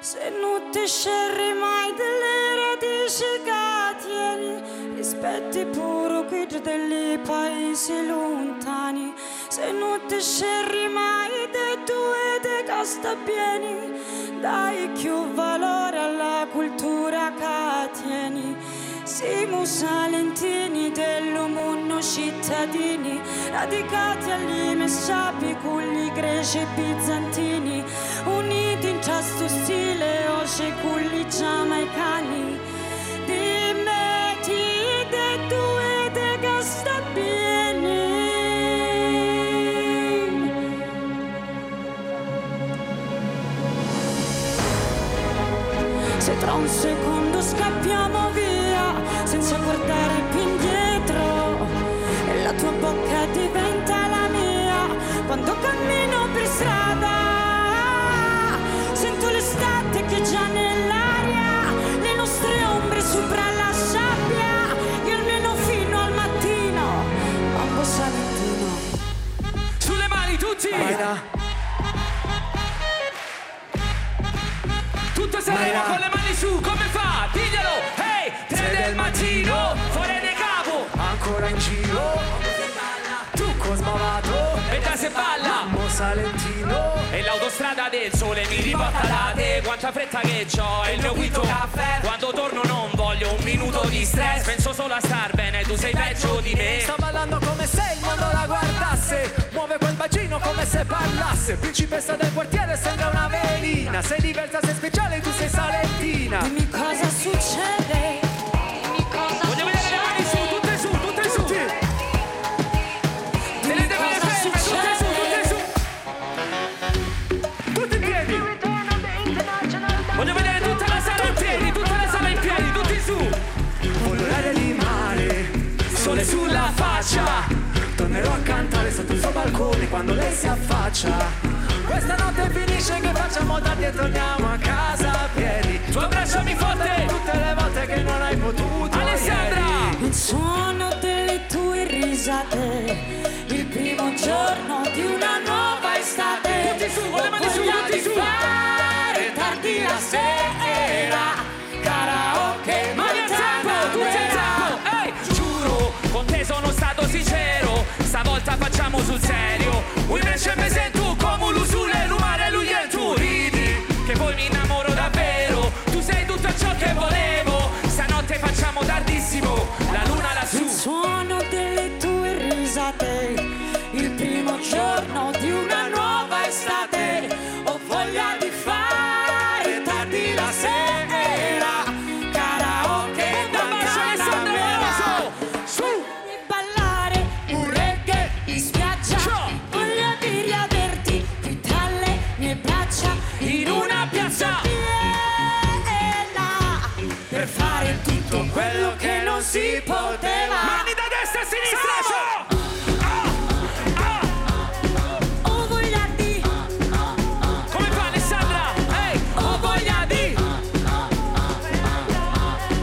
Se non ti scerri mai delle radici che tieni, rispetti pure qui degli paesi lontani. Se non ti scerri mai dei te casta pieni, dai più valore alla cultura che tieni. Siamo salentini dell'umunno cittadini, radicati agli messapi con gli greci e bizantini, uniti in questo stile oggi con gli giamaicani. Un secondo scappiamo via senza guardare più Sereno con le mani su, come fa? Diglielo! Ehi! Tre del mattino, fuori di capo! Ancora in giro Tu cosmovato Salentino. E l'autostrada del sole mi riporta da te. Quanta fretta che c'ho e il mio quinto caffè. Quando torno non voglio un minuto di stress. Penso solo a star bene, tu sei peggio di me. Sta ballando come se il mondo la guardasse. Muove quel bacino come se parlasse. Principessa del quartiere sembra una velina Sei diversa, sei speciale, tu sei salentina. Dimmi cosa succede Sole sulla faccia Tornerò a cantare sotto il suo balcone Quando lei si affaccia Questa notte finisce che facciamo tardi e torniamo a casa a piedi Tu abbracciami forte Tutte le volte che non hai potuto Alessandra ieri. Il suono delle tue risate, il primo giorno di una nuova estate. Tutti su, le mani su, tutti su. fare tardi la sera, sul serio. Un invece mi sento come l'usule L'umare lui e tu ridi. Che poi mi innamoro davvero. Tu sei tutto ciò che volevo. Stanotte facciamo tardissimo. La luna Il lassù suono delle tue risate, il primo tutto quello che non si poteva. Mani da destra a sinistra su! Ho voglia di. Come fa Alessandra? Ehi, ho voglia di.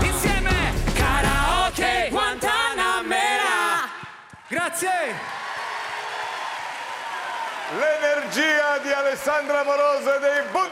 Insieme! Karaoke Guantanamera. Grazie! L'energia di Alessandra Moroso e dei Bucci